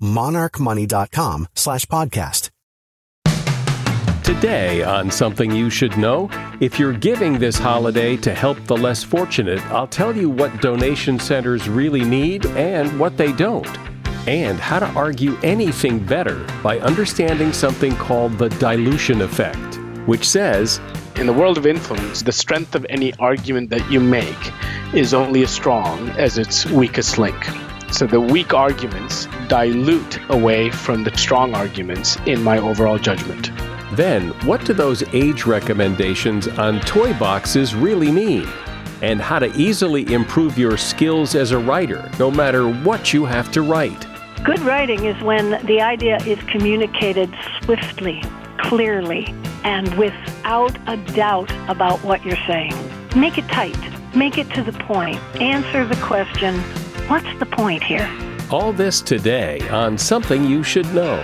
monarchmoney.com slash podcast. Today on Something You Should Know, if you're giving this holiday to help the less fortunate, I'll tell you what donation centers really need and what they don't, and how to argue anything better by understanding something called the dilution effect, which says, in the world of influence, the strength of any argument that you make is only as strong as its weakest link. So the weak arguments dilute away from the strong arguments in my overall judgment. Then, what do those age recommendations on toy boxes really mean? And how to easily improve your skills as a writer, no matter what you have to write. Good writing is when the idea is communicated swiftly, clearly, and without a doubt about what you're saying. Make it tight, make it to the point, answer the question What's the point here? All this today on Something You Should Know.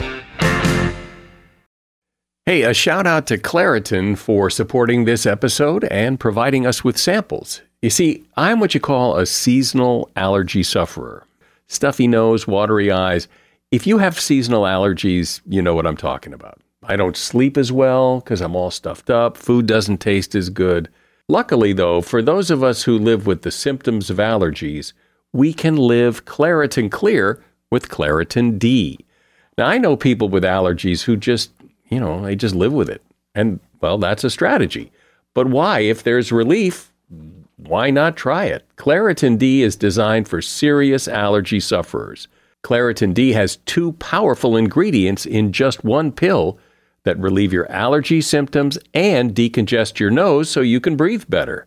Hey, a shout out to Claritin for supporting this episode and providing us with samples. You see, I'm what you call a seasonal allergy sufferer. Stuffy nose, watery eyes. If you have seasonal allergies, you know what I'm talking about. I don't sleep as well because I'm all stuffed up. Food doesn't taste as good. Luckily, though, for those of us who live with the symptoms of allergies, we can live Claritin Clear with Claritin D. Now, I know people with allergies who just, you know, they just live with it. And, well, that's a strategy. But why? If there's relief, why not try it? Claritin D is designed for serious allergy sufferers. Claritin D has two powerful ingredients in just one pill that relieve your allergy symptoms and decongest your nose so you can breathe better.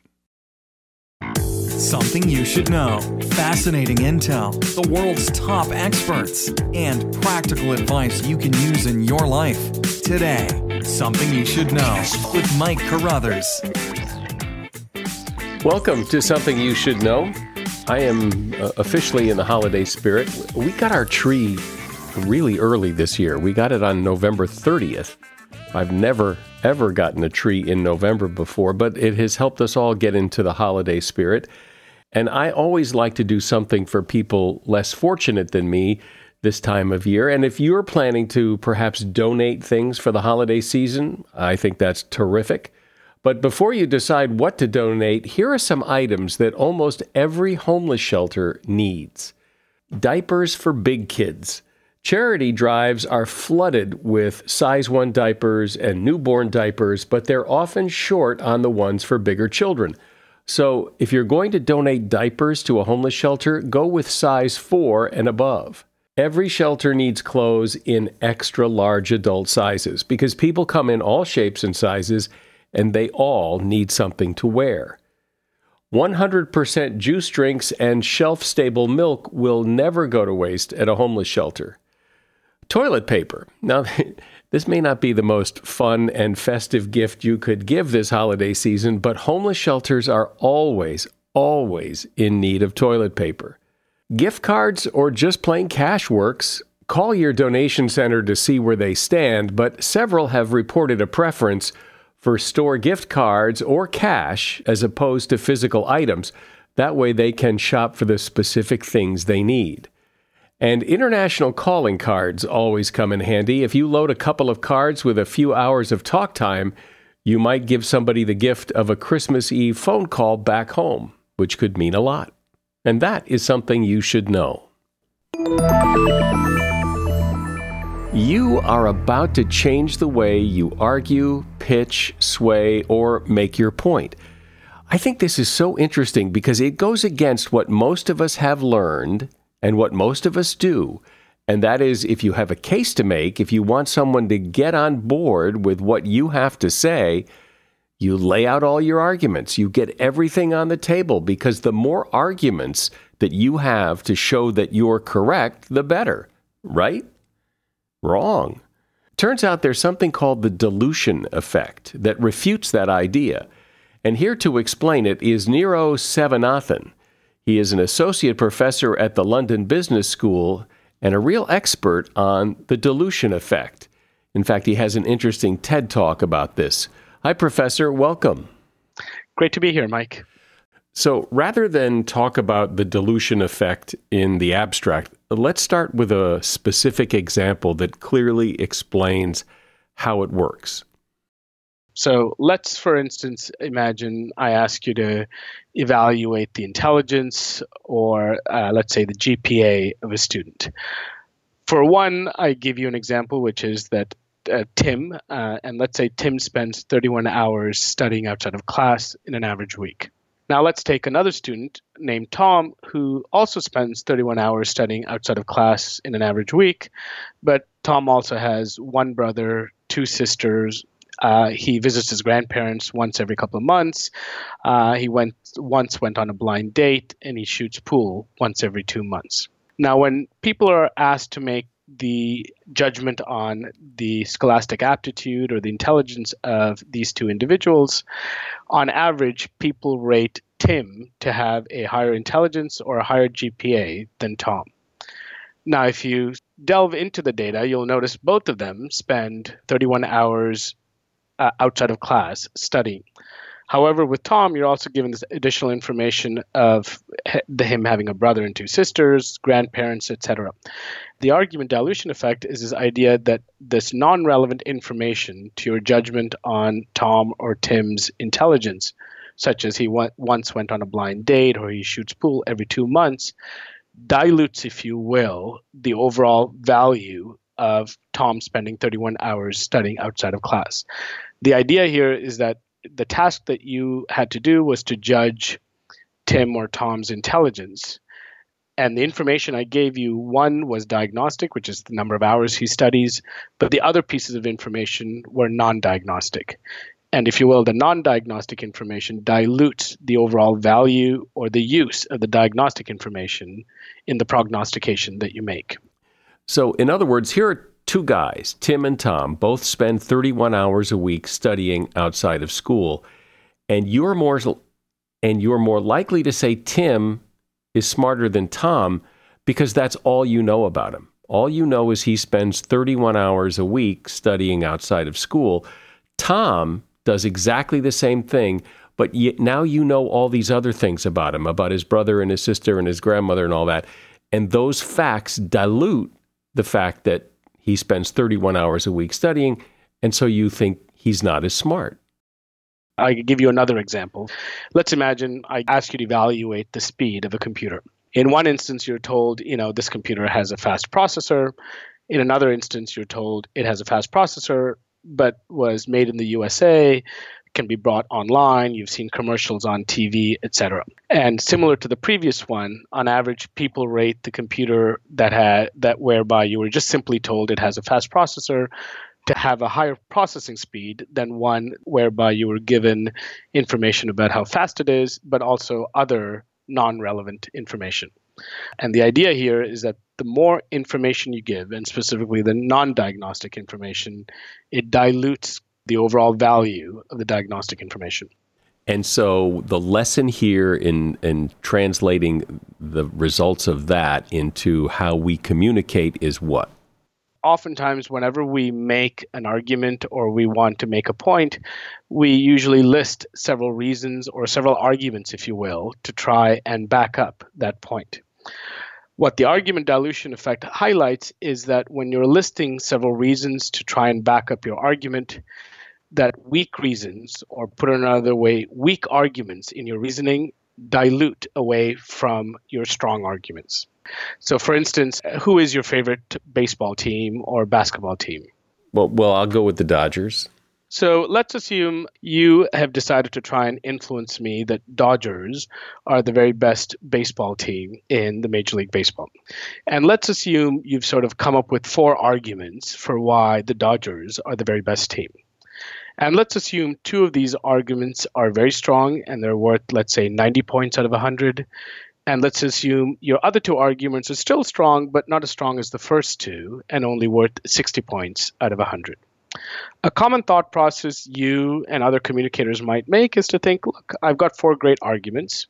Something you should know. Fascinating intel, the world's top experts, and practical advice you can use in your life. Today, Something You Should Know with Mike Carruthers. Welcome to Something You Should Know. I am uh, officially in the holiday spirit. We got our tree really early this year. We got it on November 30th. I've never, ever gotten a tree in November before, but it has helped us all get into the holiday spirit. And I always like to do something for people less fortunate than me this time of year. And if you're planning to perhaps donate things for the holiday season, I think that's terrific. But before you decide what to donate, here are some items that almost every homeless shelter needs diapers for big kids. Charity drives are flooded with size 1 diapers and newborn diapers, but they're often short on the ones for bigger children. So, if you're going to donate diapers to a homeless shelter, go with size 4 and above. Every shelter needs clothes in extra large adult sizes because people come in all shapes and sizes and they all need something to wear. 100% juice drinks and shelf stable milk will never go to waste at a homeless shelter. Toilet paper. Now, this may not be the most fun and festive gift you could give this holiday season, but homeless shelters are always, always in need of toilet paper. Gift cards or just plain cash works. Call your donation center to see where they stand, but several have reported a preference for store gift cards or cash as opposed to physical items. That way they can shop for the specific things they need. And international calling cards always come in handy. If you load a couple of cards with a few hours of talk time, you might give somebody the gift of a Christmas Eve phone call back home, which could mean a lot. And that is something you should know. You are about to change the way you argue, pitch, sway, or make your point. I think this is so interesting because it goes against what most of us have learned and what most of us do. And that is if you have a case to make, if you want someone to get on board with what you have to say, you lay out all your arguments. You get everything on the table because the more arguments that you have to show that you're correct, the better, right? Wrong. Turns out there's something called the dilution effect that refutes that idea. And here to explain it is Niro Sivanathan. He is an associate professor at the London Business School and a real expert on the dilution effect. In fact, he has an interesting TED talk about this. Hi, Professor. Welcome. Great to be here, Mike. So, rather than talk about the dilution effect in the abstract, let's start with a specific example that clearly explains how it works. So let's, for instance, imagine I ask you to evaluate the intelligence or, uh, let's say, the GPA of a student. For one, I give you an example, which is that uh, Tim, uh, and let's say Tim spends 31 hours studying outside of class in an average week. Now let's take another student named Tom who also spends 31 hours studying outside of class in an average week, but Tom also has one brother, two sisters, uh, he visits his grandparents once every couple of months. Uh, he went once went on a blind date, and he shoots pool once every two months. Now, when people are asked to make the judgment on the scholastic aptitude or the intelligence of these two individuals, on average, people rate Tim to have a higher intelligence or a higher GPA than Tom. Now, if you delve into the data, you'll notice both of them spend 31 hours uh, outside of class studying. However, with Tom, you're also given this additional information of him having a brother and two sisters, grandparents, etc. The argument dilution effect is this idea that this non relevant information to your judgment on Tom or Tim's intelligence, such as he once went on a blind date or he shoots pool every two months, dilutes, if you will, the overall value of Tom spending 31 hours studying outside of class the idea here is that the task that you had to do was to judge Tim or Tom's intelligence. And the information I gave you, one was diagnostic, which is the number of hours he studies, but the other pieces of information were non diagnostic. And if you will, the non diagnostic information dilutes the overall value or the use of the diagnostic information in the prognostication that you make. So, in other words, here are two guys, Tim and Tom, both spend 31 hours a week studying outside of school, and you're more and you're more likely to say Tim is smarter than Tom because that's all you know about him. All you know is he spends 31 hours a week studying outside of school. Tom does exactly the same thing, but now you know all these other things about him, about his brother and his sister and his grandmother and all that. And those facts dilute the fact that he spends 31 hours a week studying, and so you think he's not as smart. I could give you another example. Let's imagine I ask you to evaluate the speed of a computer. In one instance, you're told, you know, this computer has a fast processor. In another instance, you're told it has a fast processor, but was made in the USA can be brought online. You've seen commercials on TV, etc. And similar to the previous one, on average, people rate the computer that had that whereby you were just simply told it has a fast processor to have a higher processing speed than one whereby you were given information about how fast it is, but also other non-relevant information. And the idea here is that the more information you give, and specifically the non diagnostic information, it dilutes the overall value of the diagnostic information. And so the lesson here in, in translating the results of that into how we communicate is what? oftentimes, whenever we make an argument or we want to make a point, we usually list several reasons or several arguments, if you will, to try and back up that point. What the argument dilution effect highlights is that when you're listing several reasons to try and back up your argument, that weak reasons, or put another way, weak arguments in your reasoning dilute away from your strong arguments. So, for instance, who is your favorite baseball team or basketball team? Well, well, I'll go with the Dodgers. So let's assume you have decided to try and influence me that Dodgers are the very best baseball team in the Major League Baseball. And let's assume you've sort of come up with four arguments for why the Dodgers are the very best team. And let's assume two of these arguments are very strong and they're worth, let's say, 90 points out of 100. And let's assume your other two arguments are still strong, but not as strong as the first two and only worth 60 points out of 100. A common thought process you and other communicators might make is to think, look, I've got four great arguments.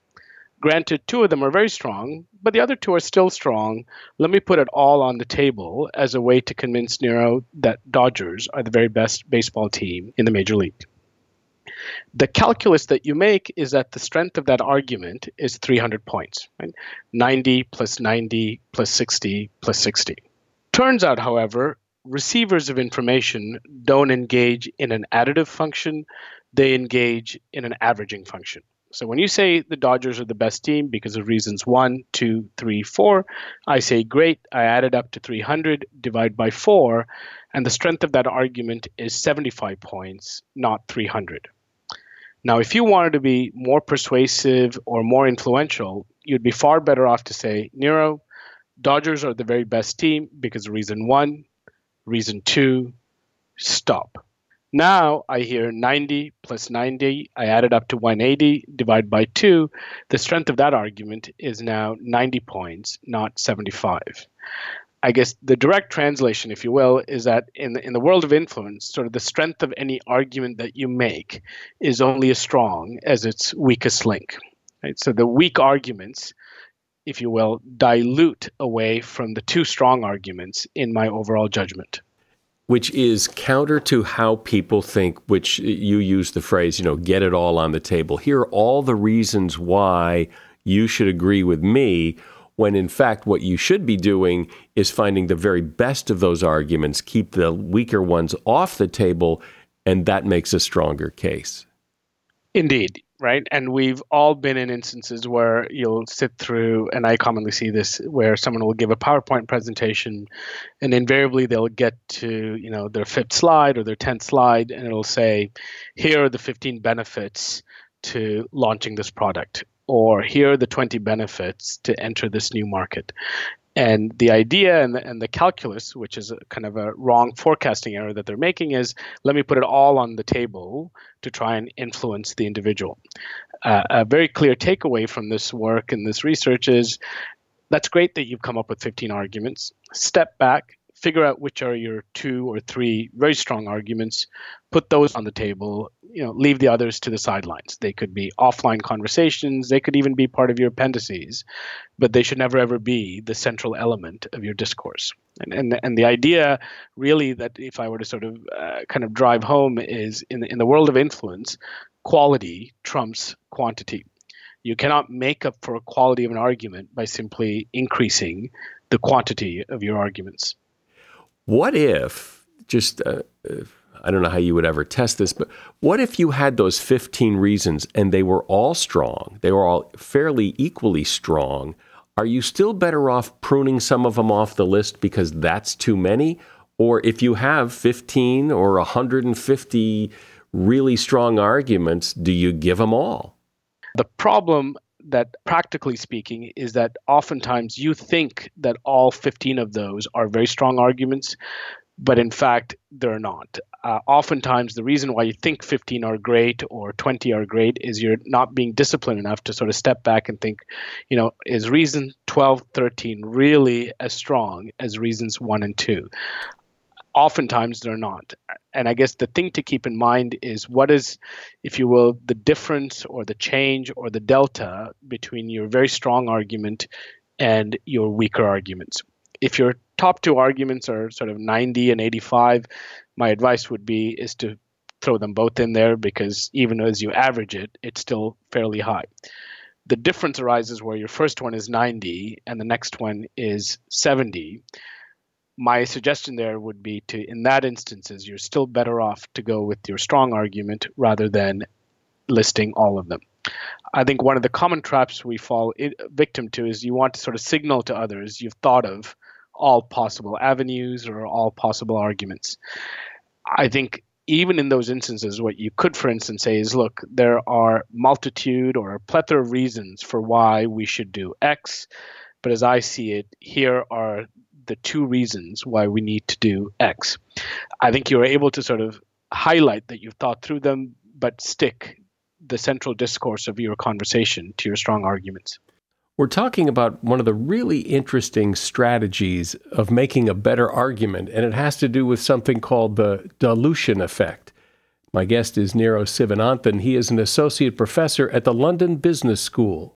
Granted, two of them are very strong, but the other two are still strong. Let me put it all on the table as a way to convince Niro that Dodgers are the very best baseball team in the major league. The calculus that you make is that the strength of that argument is 300 points, right? 90 plus 90 plus 60 plus 60. Turns out, however, receivers of information don't engage in an additive function, they engage in an averaging function. So when you say the Dodgers are the best team because of reasons one, two, three, four, I say, great, I added up to 300, divide by four, and the strength of that argument is 75 points, not 300. Now, if you wanted to be more persuasive or more influential, you'd be far better off to say, Niro, Dodgers are the very best team because of reason one, Reason two, stop. Now I hear 90 plus 90. I add it up to 180, divide by 2. The strength of that argument is now 90 points, not 75. I guess the direct translation, if you will, is that in the, in the world of influence, sort of the strength of any argument that you make is only as strong as its weakest link. Right? So the weak arguments if you will, dilute away from the two strong arguments in my overall judgment. Which is counter to how people think, which you use the phrase, you know, get it all on the table. Here are all the reasons why you should agree with me, when in fact, what you should be doing is finding the very best of those arguments, keep the weaker ones off the table, and that makes a stronger case. Indeed right? And we've all been in instances where you'll sit through, and I commonly see this, where someone will give a PowerPoint presentation, and invariably they'll get to you know their fifth slide or their tenth slide, and it'll say, "Here are the 15 benefits to launching this product." Or here are the 20 benefits to enter this new market. And the idea and the, and the calculus, which is kind of a wrong forecasting error that they're making, is let me put it all on the table to try and influence the individual. Uh, a very clear takeaway from this work and this research is that's great that you've come up with 15 arguments. Step back, figure out which are your two or three very strong arguments, put those on the table, you know, leave the others to the sidelines. They could be offline conversations, they could even be part of your appendices, but they should never ever be the central element of your discourse. And and and the idea really that if I were to sort of uh, kind of drive home is in the, in the world of influence, quality trumps quantity. You cannot make up for a quality of an argument by simply increasing the quantity of your arguments. What if, just, uh, I don't know how you would ever test this, but what if you had those 15 reasons and they were all strong? They were all fairly equally strong. Are you still better off pruning some of them off the list because that's too many? Or if you have 15 or 150 really strong arguments, do you give them all? The problem that practically speaking is that oftentimes you think that all 15 of those are very strong arguments but in fact they're not. Uh, oftentimes the reason why you think 15 are great or 20 are great is you're not being disciplined enough to sort of step back and think you know is reason 12 13 really as strong as reasons 1 and 2 oftentimes they're not. And I guess the thing to keep in mind is what is, if you will, the difference or the change or the delta between your very strong argument and your weaker arguments. If you're top two arguments are sort of 90 and 85, my advice would be is to throw them both in there because even as you average it, it's still fairly high. The difference arises where your first one is 90 and the next one is 70. My suggestion there would be to, in that instances, you're still better off to go with your strong argument rather than listing all of them. I think one of the common traps we fall victim to is you want to sort of signal to others you've thought of all possible avenues or all possible arguments. I think even in those instances, what you could, for instance, say is look, there are multitude or a plethora of reasons for why we should do X. But as I see it, here are the two reasons why we need to do X. I think you're able to sort of highlight that you've thought through them, but stick the central discourse of your conversation to your strong arguments. We're talking about one of the really interesting strategies of making a better argument, and it has to do with something called the dilution effect. My guest is Niro Sivanathan. He is an associate professor at the London Business School.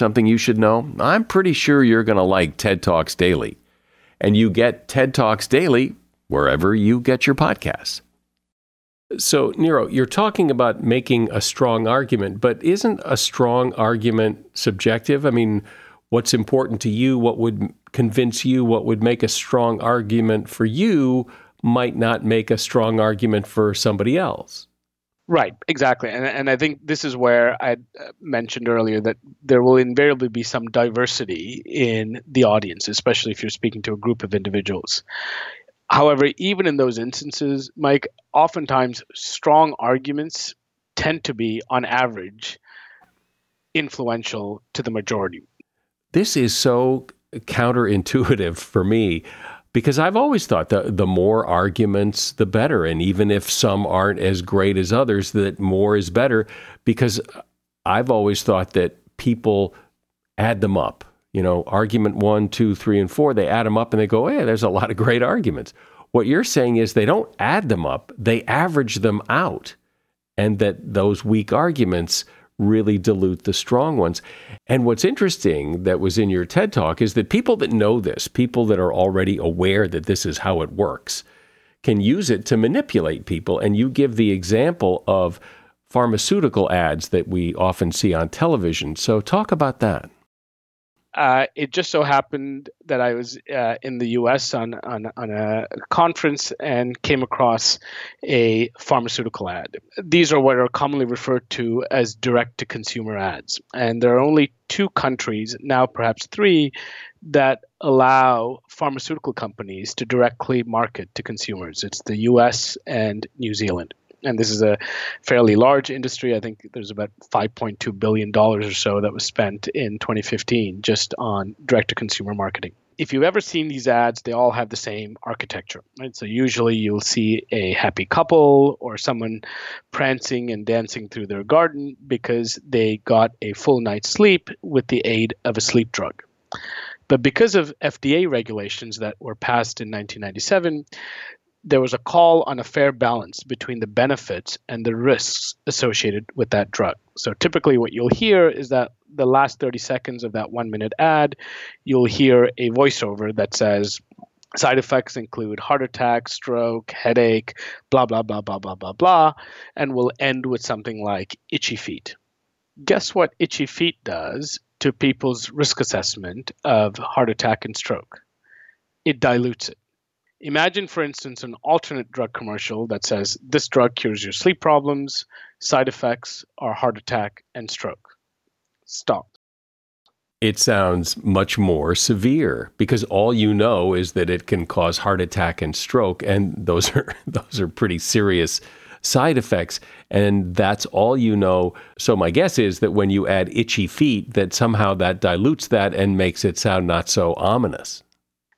something you should know, I'm pretty sure you're going to like TED Talks Daily. And you get TED Talks Daily wherever you get your podcasts. So, Niro, you're talking about making a strong argument, but isn't a strong argument subjective? I mean, what's important to you, what would convince you, what would make a strong argument for you, might not make a strong argument for somebody else. Right, exactly. And, and I think this is where I uh, mentioned earlier that there will invariably be some diversity in the audience, especially if you're speaking to a group of individuals. However, even in those instances, Mike, oftentimes strong arguments tend to be, on average, influential to the majority. This is so counterintuitive for me because I've always thought that the more arguments, the better. And even if some aren't as great as others, that more is better because I've always thought that people add them up. You know, argument one, two, three, and four, they add them up and they go, hey, there's a lot of great arguments. What you're saying is they don't add them up, they average them out. And that those weak arguments really dilute the strong ones. And what's interesting that was in your TED talk is that people that know this, people that are already aware that this is how it works, can use it to manipulate people. And you give the example of pharmaceutical ads that we often see on television. So, talk about that uh, it just so happened that I was uh, in the U.S. on, on on a conference and came across a pharmaceutical ad. These are what are commonly referred to as direct-to-consumer ads, and there are only two countries now, perhaps three, that allow pharmaceutical companies to directly market to consumers. It's the U.S. and New Zealand and this is a fairly large industry. I think there's about 5.2 billion dollars or so that was spent in 2015 just on direct-to-consumer marketing. If you've ever seen these ads, they all have the same architecture. Right? So usually you'll see a happy couple or someone prancing and dancing through their garden because they got a full night's sleep with the aid of a sleep drug. But because of FDA regulations that were passed in 1997, there was a call on a fair balance between the benefits and the risks associated with that drug. So typically, what you'll hear is that the last 30 seconds of that one minute ad, you'll hear a voiceover that says, Side effects include heart attack, stroke, headache, blah, blah, blah, blah, blah, blah, blah, and will end with something like itchy feet. Guess what itchy feet does to people's risk assessment of heart attack and stroke? It dilutes it Imagine, for instance, an alternate drug commercial that says this drug cures your sleep problems, side effects are heart attack and stroke. Stop. It sounds much more severe because all you know is that it can cause heart attack and stroke, and those are those are pretty serious side effects, and that's all you know. So my guess is that when you add itchy feet, that somehow that dilutes that and makes it sound not so ominous.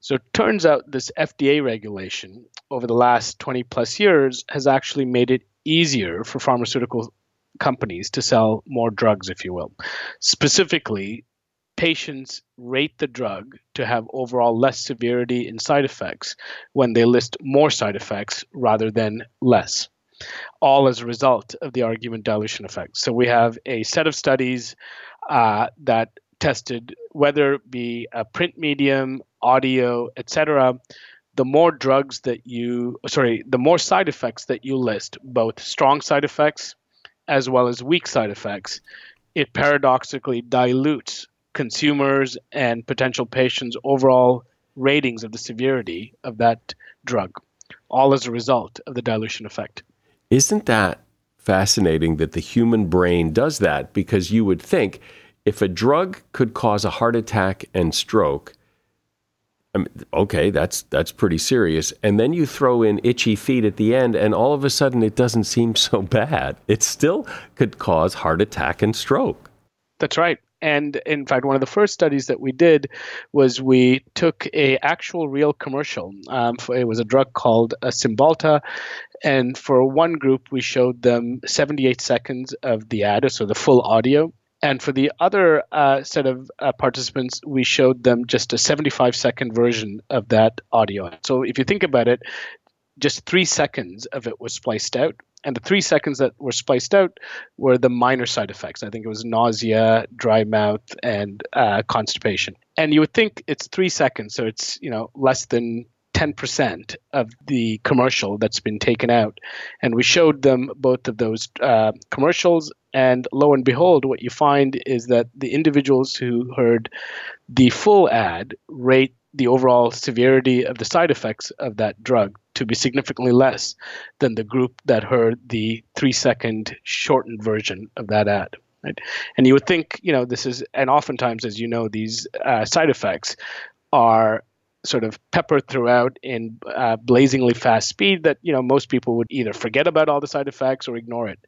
So it turns out this FDA regulation over the last 20 plus years has actually made it easier for pharmaceutical companies to sell more drugs, if you will. Specifically, patients rate the drug to have overall less severity in side effects when they list more side effects rather than less, all as a result of the argument dilution effect. So we have a set of studies uh, that tested whether be a print medium, audio, etc., the more drugs that you sorry, the more side effects that you list, both strong side effects as well as weak side effects, it paradoxically dilutes consumers and potential patients' overall ratings of the severity of that drug, all as a result of the dilution effect. Isn't that fascinating that the human brain does that? Because you would think if a drug could cause a heart attack and stroke, I mean, okay, that's that's pretty serious. And then you throw in itchy feet at the end, and all of a sudden it doesn't seem so bad. It still could cause heart attack and stroke. That's right. And in fact, one of the first studies that we did was we took a actual real commercial. Um, for, it was a drug called uh, Cymbalta, and for one group we showed them 78 seconds of the ad, so the full audio, and for the other uh, set of uh, participants, we showed them just a 75 second version of that audio. So if you think about it, just three seconds of it was spliced out. And the three seconds that were spliced out were the minor side effects. I think it was nausea, dry mouth, and uh, constipation. And you would think it's three seconds, so it's you know less than 10% of the commercial that's been taken out. And we showed them both of those uh, commercials. And lo and behold, what you find is that the individuals who heard the full ad rate the overall severity of the side effects of that drug to be significantly less than the group that heard the three second shortened version of that ad. Right? And you would think, you know, this is, and oftentimes, as you know, these uh, side effects are sort of peppered throughout in uh, blazingly fast speed that you know most people would either forget about all the side effects or ignore it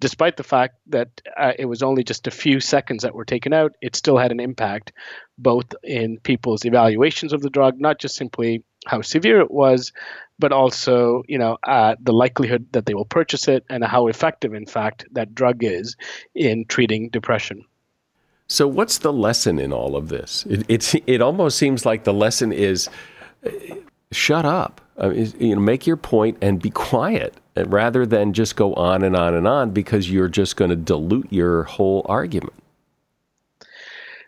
despite the fact that uh, it was only just a few seconds that were taken out it still had an impact both in people's evaluations of the drug not just simply how severe it was but also you know uh, the likelihood that they will purchase it and how effective in fact that drug is in treating depression so, what's the lesson in all of this? It, it's, it almost seems like the lesson is uh, shut up. I mean, you know, make your point and be quiet uh, rather than just go on and on and on because you're just going to dilute your whole argument.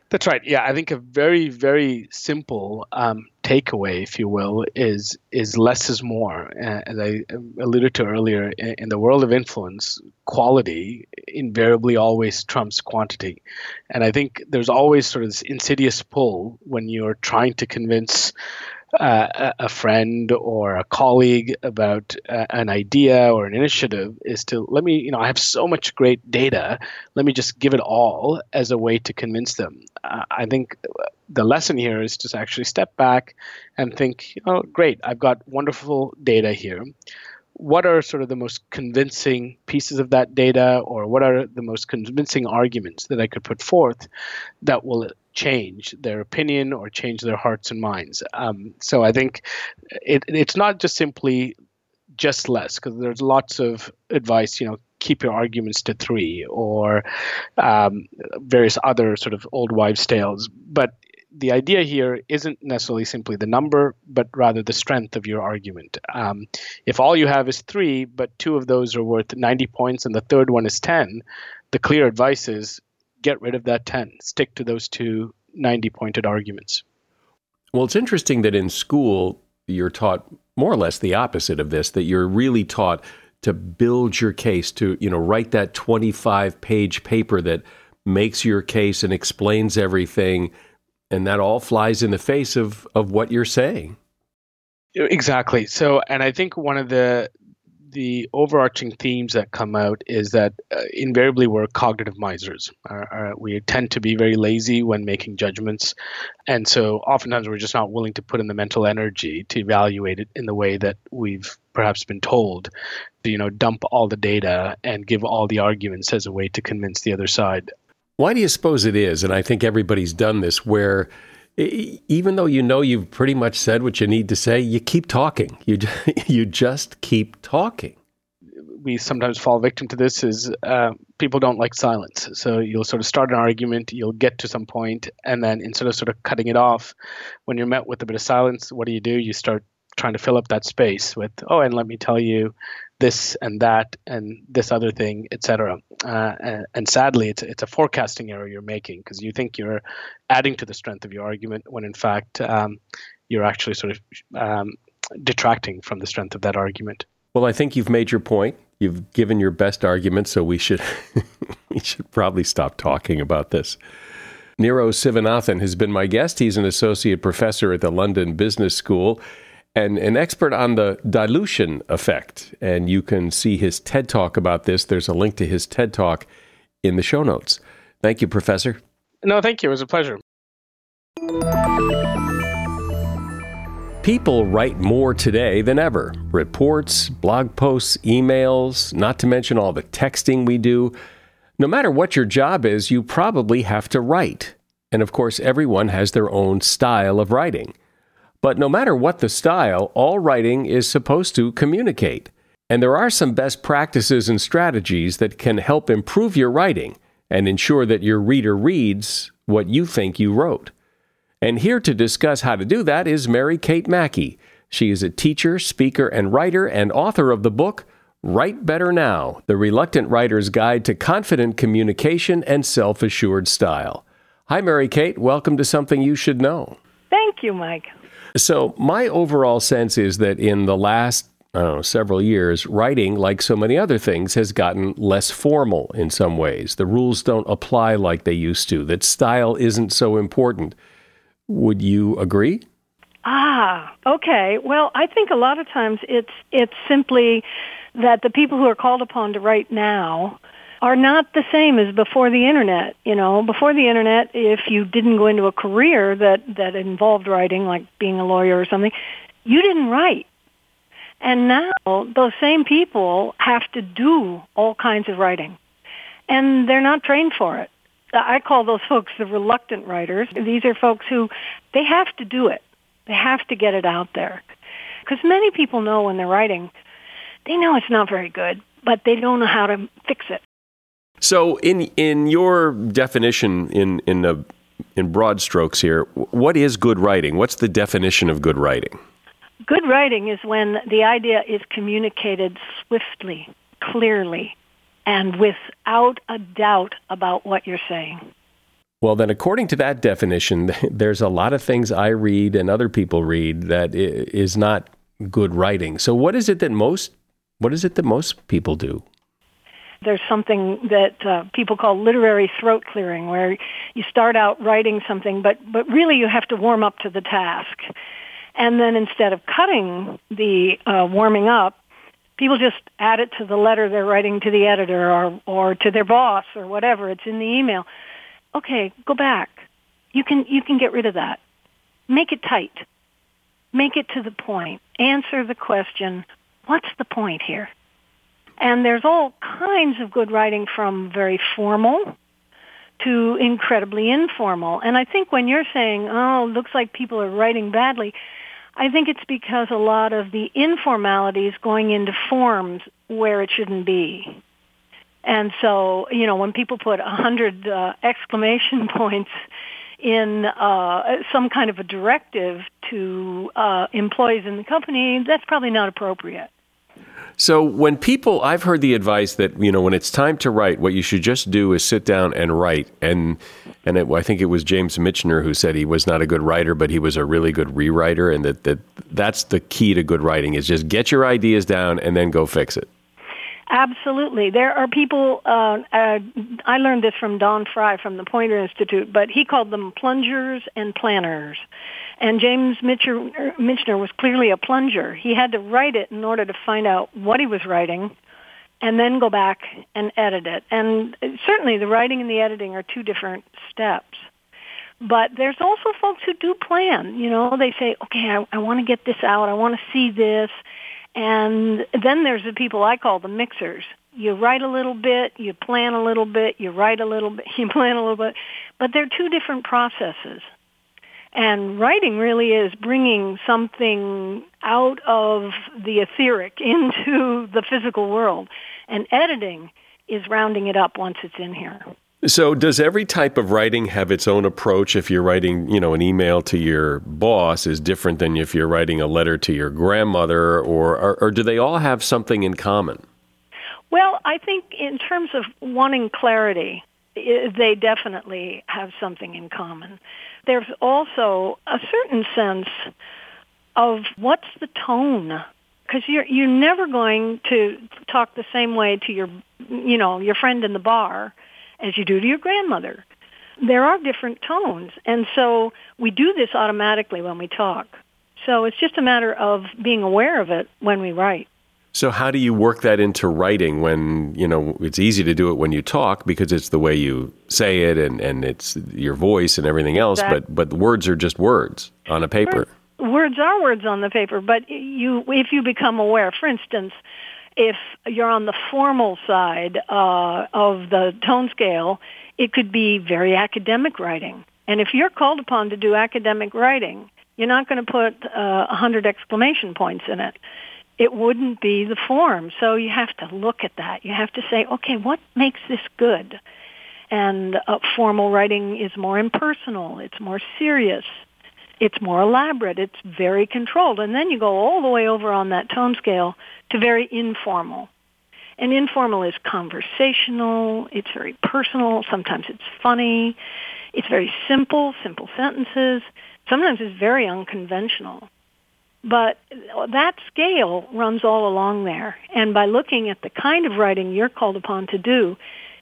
That's right. Yeah, I think a very, very simple um, takeaway, if you will, is is less is more. Uh, as I alluded to earlier, in, the world of influence, quality invariably always trumps quantity, and I think there's always sort of this insidious pull when you're trying to convince uh, a friend or a colleague about uh, an idea or an initiative is to let me, you know, I have so much great data. Let me just give it all as a way to convince them. Uh, I think the lesson here is to actually step back and think, oh, great, I've got wonderful data here. What are sort of the most convincing pieces of that data, or what are the most convincing arguments that I could put forth that will change their opinion or change their hearts and minds. Um, so I think it, it's not just simply just less because there's lots of advice, you know, keep your arguments to three or um, various other sort of old wives' tales. But the idea here isn't necessarily simply the number, but rather the strength of your argument. Um, if all you have is three, but two of those are worth 90 points and the third one is 10, the clear advice is get rid of that 10. Stick to those two 90 pointed arguments. Well, it's interesting that in school, you're taught more or less the opposite of this, that you're really taught to build your case, to, you know, write that 25 page paper that makes your case and explains everything. And that all flies in the face of, of what you're saying. Exactly. So, and I think one of the the overarching themes that come out is that uh, invariably we're cognitive misers. We tend to be very lazy when making judgments. And so oftentimes we're just not willing to put in the mental energy to evaluate it in the way that we've perhaps been told to, you know, dump all the data and give all the arguments as a way to convince the other side. Why do you suppose it is? And I think everybody's done this where even though you know you've pretty much said what you need to say, you keep talking. You you just keep talking. We sometimes fall victim to this is uh, people don't like silence. So you'll sort of start an argument, you'll get to some point, and then instead of sort of cutting it off, when you're met with a bit of silence, what do you do? You start trying to fill up that space with, oh, and let me tell you this and that and this other thing, etc. Uh, and, and, sadly, it's it's a forecasting error you're making because you think you're adding to the strength of your argument when in fact um, you're actually sort of um, detracting from the strength of that argument. Well, I think you've made your point. You've given your best argument, so we should we should probably stop talking about this. Niro Sivanathan has been my guest. He's an associate professor at the London Business School and an expert on the dilution effect. And you can see his TED Talk about this. There's a link to his TED Talk in the show notes. Thank you, Professor. No, thank you. It was a pleasure. People write more today than ever reports, blog posts, emails, not to mention all the texting we do. No matter what your job is, you probably have to write. And of course, everyone has their own style of writing. But no matter what the style, all writing is supposed to communicate. And there are some best practices and strategies that can help improve your writing and ensure that your reader reads what you think you wrote. And here to discuss how to do that is Mary Kate Mackey. She is a teacher, speaker, and writer, and author of the book Write Better Now The Reluctant Writer's Guide to Confident Communication and Self Assured Style. Hi, Mary Kate. Welcome to Something You Should Know. Thank you, Mike. So, my overall sense is that in the last know, several years, writing, like so many other things, has gotten less formal in some ways. The rules don't apply like they used to, that style isn't so important. Would you agree? Ah, okay. Well, I think a lot of times it's it's simply that the people who are called upon to write now are not the same as before the internet. You know, before the internet, if you didn't go into a career that that involved writing, like being a lawyer or something, you didn't write. And now those same people have to do all kinds of writing, and they're not trained for it. I call those folks the reluctant writers. These are folks who they have to do it. They have to get it out there. Because many people know when they're writing, they know it's not very good, but they don't know how to fix it. So, in in your definition, in in a, in broad strokes here, what is good writing? What's the definition of good writing? Good writing is when the idea is communicated swiftly, clearly, and without a doubt about what you're saying. Well, then, according to that definition, there's a lot of things I read and other people read that is not good writing. So, what is it that most what is it that most people do? There's something that uh, people call literary throat clearing, where you start out writing something, but but really you have to warm up to the task, and then instead of cutting the uh, warming up, people just add it to the letter they're writing to the editor or or to their boss or whatever. It's in the email. Okay, go back. You can you can get rid of that. Make it tight. Make it to the point. Answer the question, what's the point here? And there's all kinds of good writing from very formal to incredibly informal. And I think when you're saying, oh, looks like people are writing badly, I think it's because a lot of the informality is going into forms where it shouldn't be. And so, you know, when people put a hundred uh, exclamation points in uh, some kind of a directive to uh, employees in the company, that's probably not appropriate. So when people, I've heard the advice that you know when it's time to write, what you should just do is sit down and write. And and it, I think it was James Michener who said he was not a good writer, but he was a really good rewriter, and that that that's the key to good writing is just get your ideas down and then go fix it. Absolutely. There are people, uh, uh, I learned this from Don Fry from the Poynter Institute, but he called them plungers and planners. And James Michener, was clearly a plunger. He had to write it in order to find out what he was writing and then go back and edit it. And certainly the writing and the editing are two different steps. But there's also folks who do plan. You know, they say, okay, I, I want to get this out. I want to see this. And then there's the people I call the mixers. You write a little bit, you plan a little bit, you write a little bit, you plan a little bit. But they're two different processes. And writing really is bringing something out of the etheric into the physical world. And editing is rounding it up once it's in here. So, does every type of writing have its own approach? If you're writing, you know, an email to your boss is different than if you're writing a letter to your grandmother, or, or, or do they all have something in common? Well, I think in terms of wanting clarity, they definitely have something in common. There's also a certain sense of what's the tone because you're you're never going to talk the same way to your you know your friend in the bar as you do to your grandmother. There are different tones, and so we do this automatically when we talk. So it's just a matter of being aware of it when we write. So how do you work that into writing when, you know, it's easy to do it when you talk because it's the way you say it and, and it's your voice and everything else, exactly. but but words are just words on a paper. Words, words are words on the paper, but you if you become aware, for instance, if you're on the formal side uh, of the tone scale, it could be very academic writing. And if you're called upon to do academic writing, you're not going to put uh, a uh, hundred exclamation points in it. It wouldn't be the form. So you have to look at that. You have to say, okay, what makes this good? And uh, formal writing is more impersonal. It's more serious. It's more elaborate. It's very controlled. And then you go all the way over on that tone scale to very informal. And informal is conversational, it's very personal, sometimes it's funny, it's very simple, simple sentences, sometimes it's very unconventional. But that scale runs all along there. And by looking at the kind of writing you're called upon to do,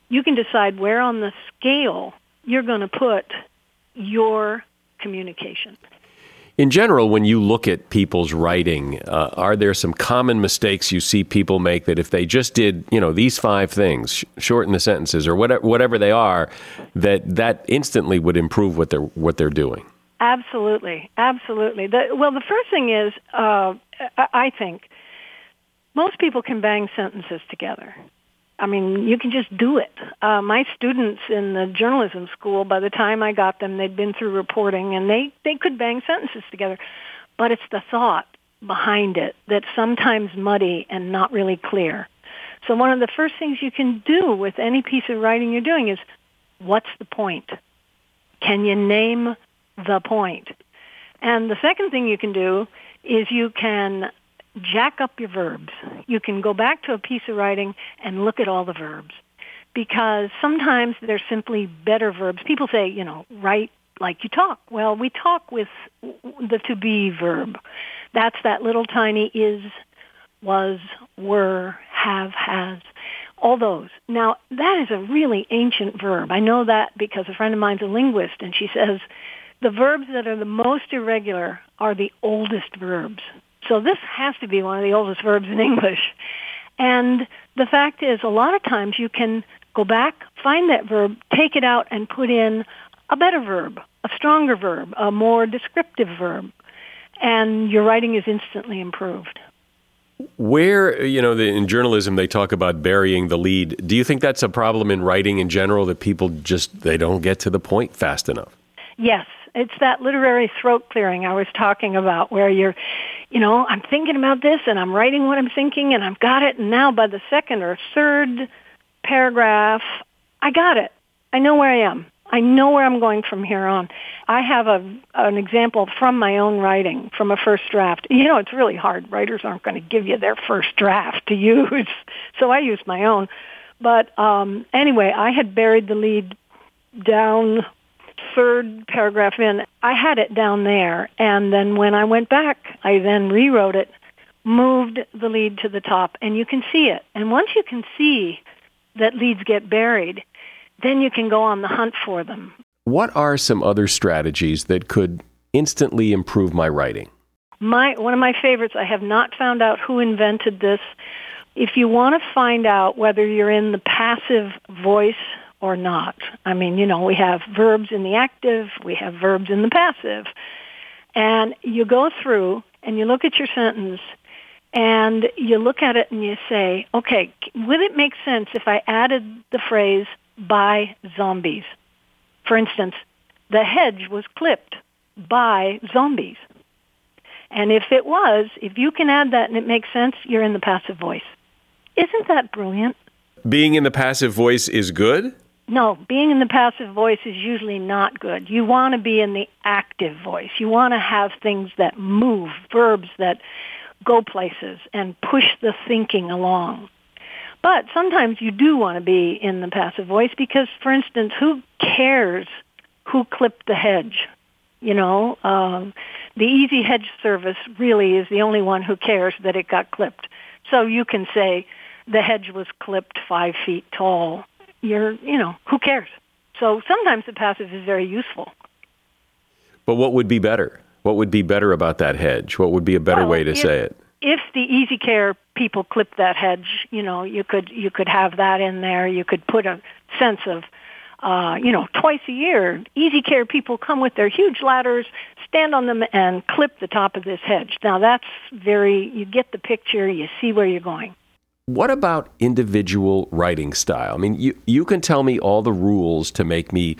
you can decide where on the scale you're going to put your communication. In general, when you look at people's writing, uh, are there some common mistakes you see people make that if they just did, you know, these five things, sh- shorten the sentences or whatever, whatever they are, that that instantly would improve what they're what they're doing? Absolutely, absolutely. The, well, the first thing is, uh, I think most people can bang sentences together. I mean, you can just do it. Uh, my students in the journalism school, by the time I got them, they'd been through reporting, and they they could bang sentences together. But it's the thought behind it that's sometimes muddy and not really clear. So one of the first things you can do with any piece of writing you're doing is, what's the point? Can you name the point? And the second thing you can do is you can jack up your verbs. You can go back to a piece of writing and look at all the verbs because sometimes they're simply better verbs. People say, you know, write like you talk. Well, we talk with the to be verb. That's that little tiny is, was, were, have, has, all those. Now, that is a really ancient verb. I know that because a friend of mine's a linguist and she says the verbs that are the most irregular are the oldest verbs. So this has to be one of the oldest verbs in English. And the fact is, a lot of times you can go back, find that verb, take it out, and put in a better verb, a stronger verb, a more descriptive verb, and your writing is instantly improved. Where, you know, the, in journalism they talk about burying the lead. Do you think that's a problem in writing in general that people just they don't get to the point fast enough? Yes, it's that literary throat clearing I was talking about where you're, you know, I'm thinking about this and I'm writing what I'm thinking and I've got it and now by the second or third paragraph, I got it. I know where I am. I know where I'm going from here on. I have a an example from my own writing from a first draft. You know, it's really hard. Writers aren't going to give you their first draft to use, so I used my own. But um, anyway, I had buried the lead down third paragraph in, I had it down there. And then when I went back, I then rewrote it moved the lead to the top, and you can see it. And once you can see that leads get buried, then you can go on the hunt for them. What are some other strategies that could instantly improve my writing? My one of my favorites. I have not found out who invented this. If you want to find out whether you're in the passive voice or not, I mean, you know, we have verbs in the active, we have verbs in the passive, and you go through and you look at your sentence and you look at it and you say, okay, would it make sense if I added the phrase by zombies? For instance, the hedge was clipped by zombies. And if it was, if you can add that and it makes sense, you're in the passive voice. Isn't that brilliant? Being in the passive voice is good? No, being in the passive voice is usually not good. You want to be in the active voice. You want to have things that move, verbs that go places and push the thinking along. But sometimes you do want to be in the passive voice because, for instance, who cares who clipped the hedge? You know, um, the Easy Hedge Service really is the only one who cares that it got clipped. So you can say the hedge was clipped five feet tall. You're, you know, who cares? So sometimes the passive is very useful. But what would be better? What would be better about that hedge? What would be a better Well, way to if- say it? if the easy care people clip that hedge, you know, you could you could have that in there. You could put a sense of uh, you know, twice a year, easy care people come with their huge ladders, stand on them and clip the top of this hedge. Now that's very you get the picture, you see where you're going. What about individual writing style? I mean, you, you can tell me all the rules to make me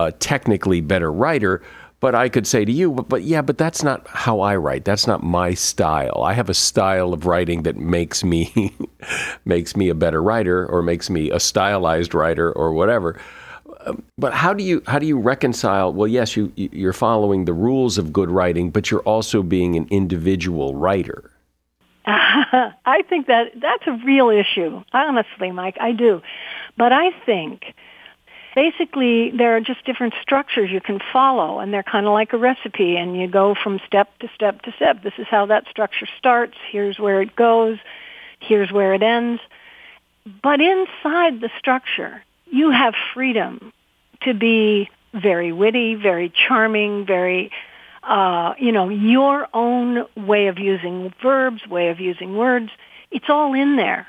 a technically better writer, but I could say to you, but, but yeah, but that's not how I write. That's not my style. I have a style of writing that makes me makes me a better writer or makes me a stylized writer or whatever. Um, But how do you how do you reconcile? Well, yes, you you're following the rules of good writing, but you're also being an individual writer. I think that that's a real issue. Honestly, Mike, I do. But I think basically there are just different structures you can follow and they're kind of like a recipe and you go from step to step to step. This is how that structure starts. Here's where it goes. Here's where it ends. But inside the structure, you have freedom to be very witty, very charming, very uh, you know, your own way of using verbs, way of using words. It's all in there.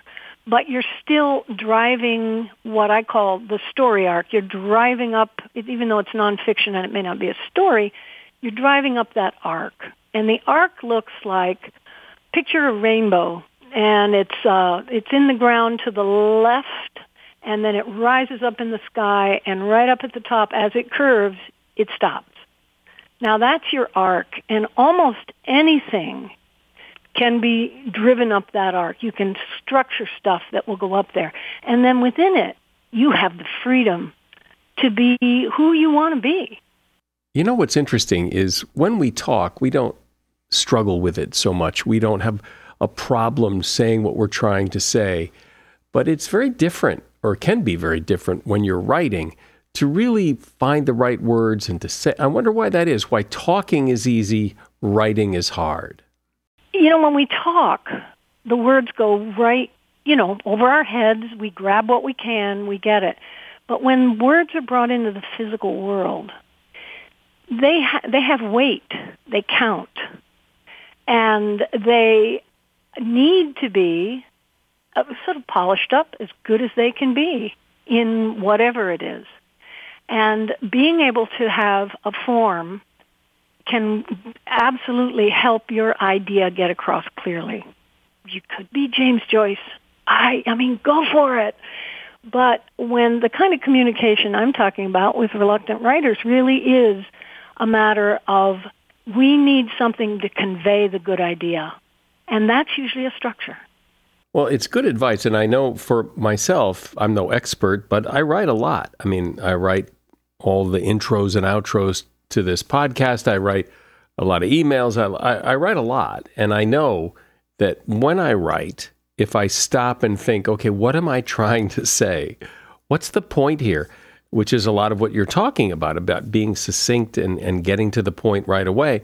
But you're still driving what I call the story arc. You're driving up, even though it's nonfiction and it may not be a story, you're driving up that arc. And the arc looks like, picture a rainbow, and it's, uh, it's in the ground to the left, and then it rises up in the sky, and right up at the top, as it curves, it stops. Now that's your arc, and almost anything can be driven up that arc. You can structure stuff that will go up there. And then within it, you have the freedom to be who you want to be. You know what's interesting is when we talk, we don't struggle with it so much. We don't have a problem saying what we're trying to say. But it's very different, or can be very different, when you're writing to really find the right words and to say. I wonder why that is. Why talking is easy, writing is hard. You know, when we talk, the words go right, you know, over our heads. We grab what we can, we get it. But when words are brought into the physical world, they ha- they have weight. They count, and they need to be uh, sort of polished up as good as they can be in whatever it is. And being able to have a form can absolutely help your idea get across clearly. You could be James Joyce. I I mean go for it. But when the kind of communication I'm talking about with reluctant writers really is a matter of we need something to convey the good idea. And that's usually a structure. Well, it's good advice. And I know for myself, I'm no expert, but I write a lot. I mean, I write all the intros and outros to this podcast. I write a lot of emails. I, I, I write a lot. And I know that when I write, if I stop and think, okay, what am I trying to say? What's the point here? Which is a lot of what you're talking about, about being succinct and, and getting to the point right away.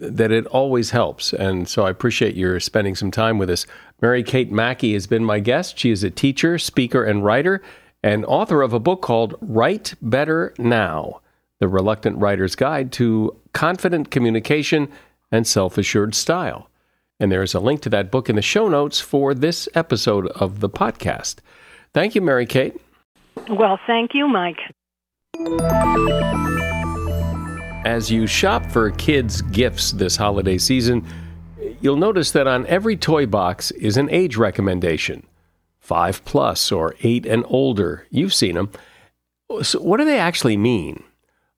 that it always helps. And so I appreciate your spending some time with us. Mary Kate Mackey has been my guest. She is a teacher, speaker, and writer, and author of a book called Write Better Now The Reluctant Writer's Guide to Confident Communication and Self Assured Style. And there is a link to that book in the show notes for this episode of the podcast. Thank you, Mary Kate. Well, thank you, Mike. As you shop for kids' gifts this holiday season, you'll notice that on every toy box is an age recommendation 5 plus or 8 and older. You've seen them. So, what do they actually mean?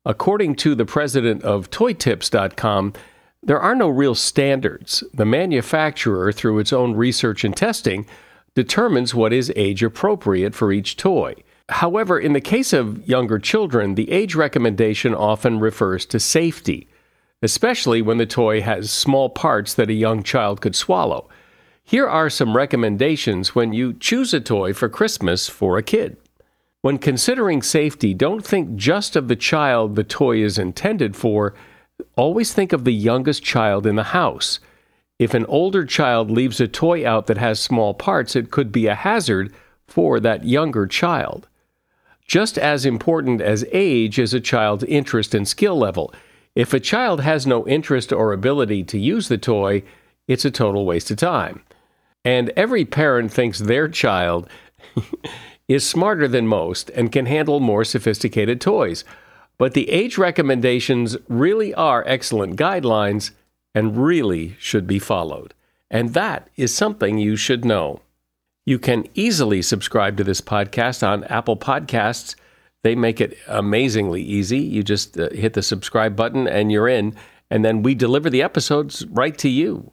According to the president of ToyTips.com, there are no real standards. The manufacturer, through its own research and testing, determines what is age appropriate for each toy. However, in the case of younger children, the age recommendation often refers to safety, especially when the toy has small parts that a young child could swallow. Here are some recommendations when you choose a toy for Christmas for a kid. When considering safety, don't think just of the child the toy is intended for, always think of the youngest child in the house. If an older child leaves a toy out that has small parts, it could be a hazard for that younger child. Just as important as age is a child's interest and skill level. If a child has no interest or ability to use the toy, it's a total waste of time. And every parent thinks their child is smarter than most and can handle more sophisticated toys. But the age recommendations really are excellent guidelines and really should be followed. And that is something you should know. You can easily subscribe to this podcast on Apple Podcasts. They make it amazingly easy. You just uh, hit the subscribe button and you're in, and then we deliver the episodes right to you.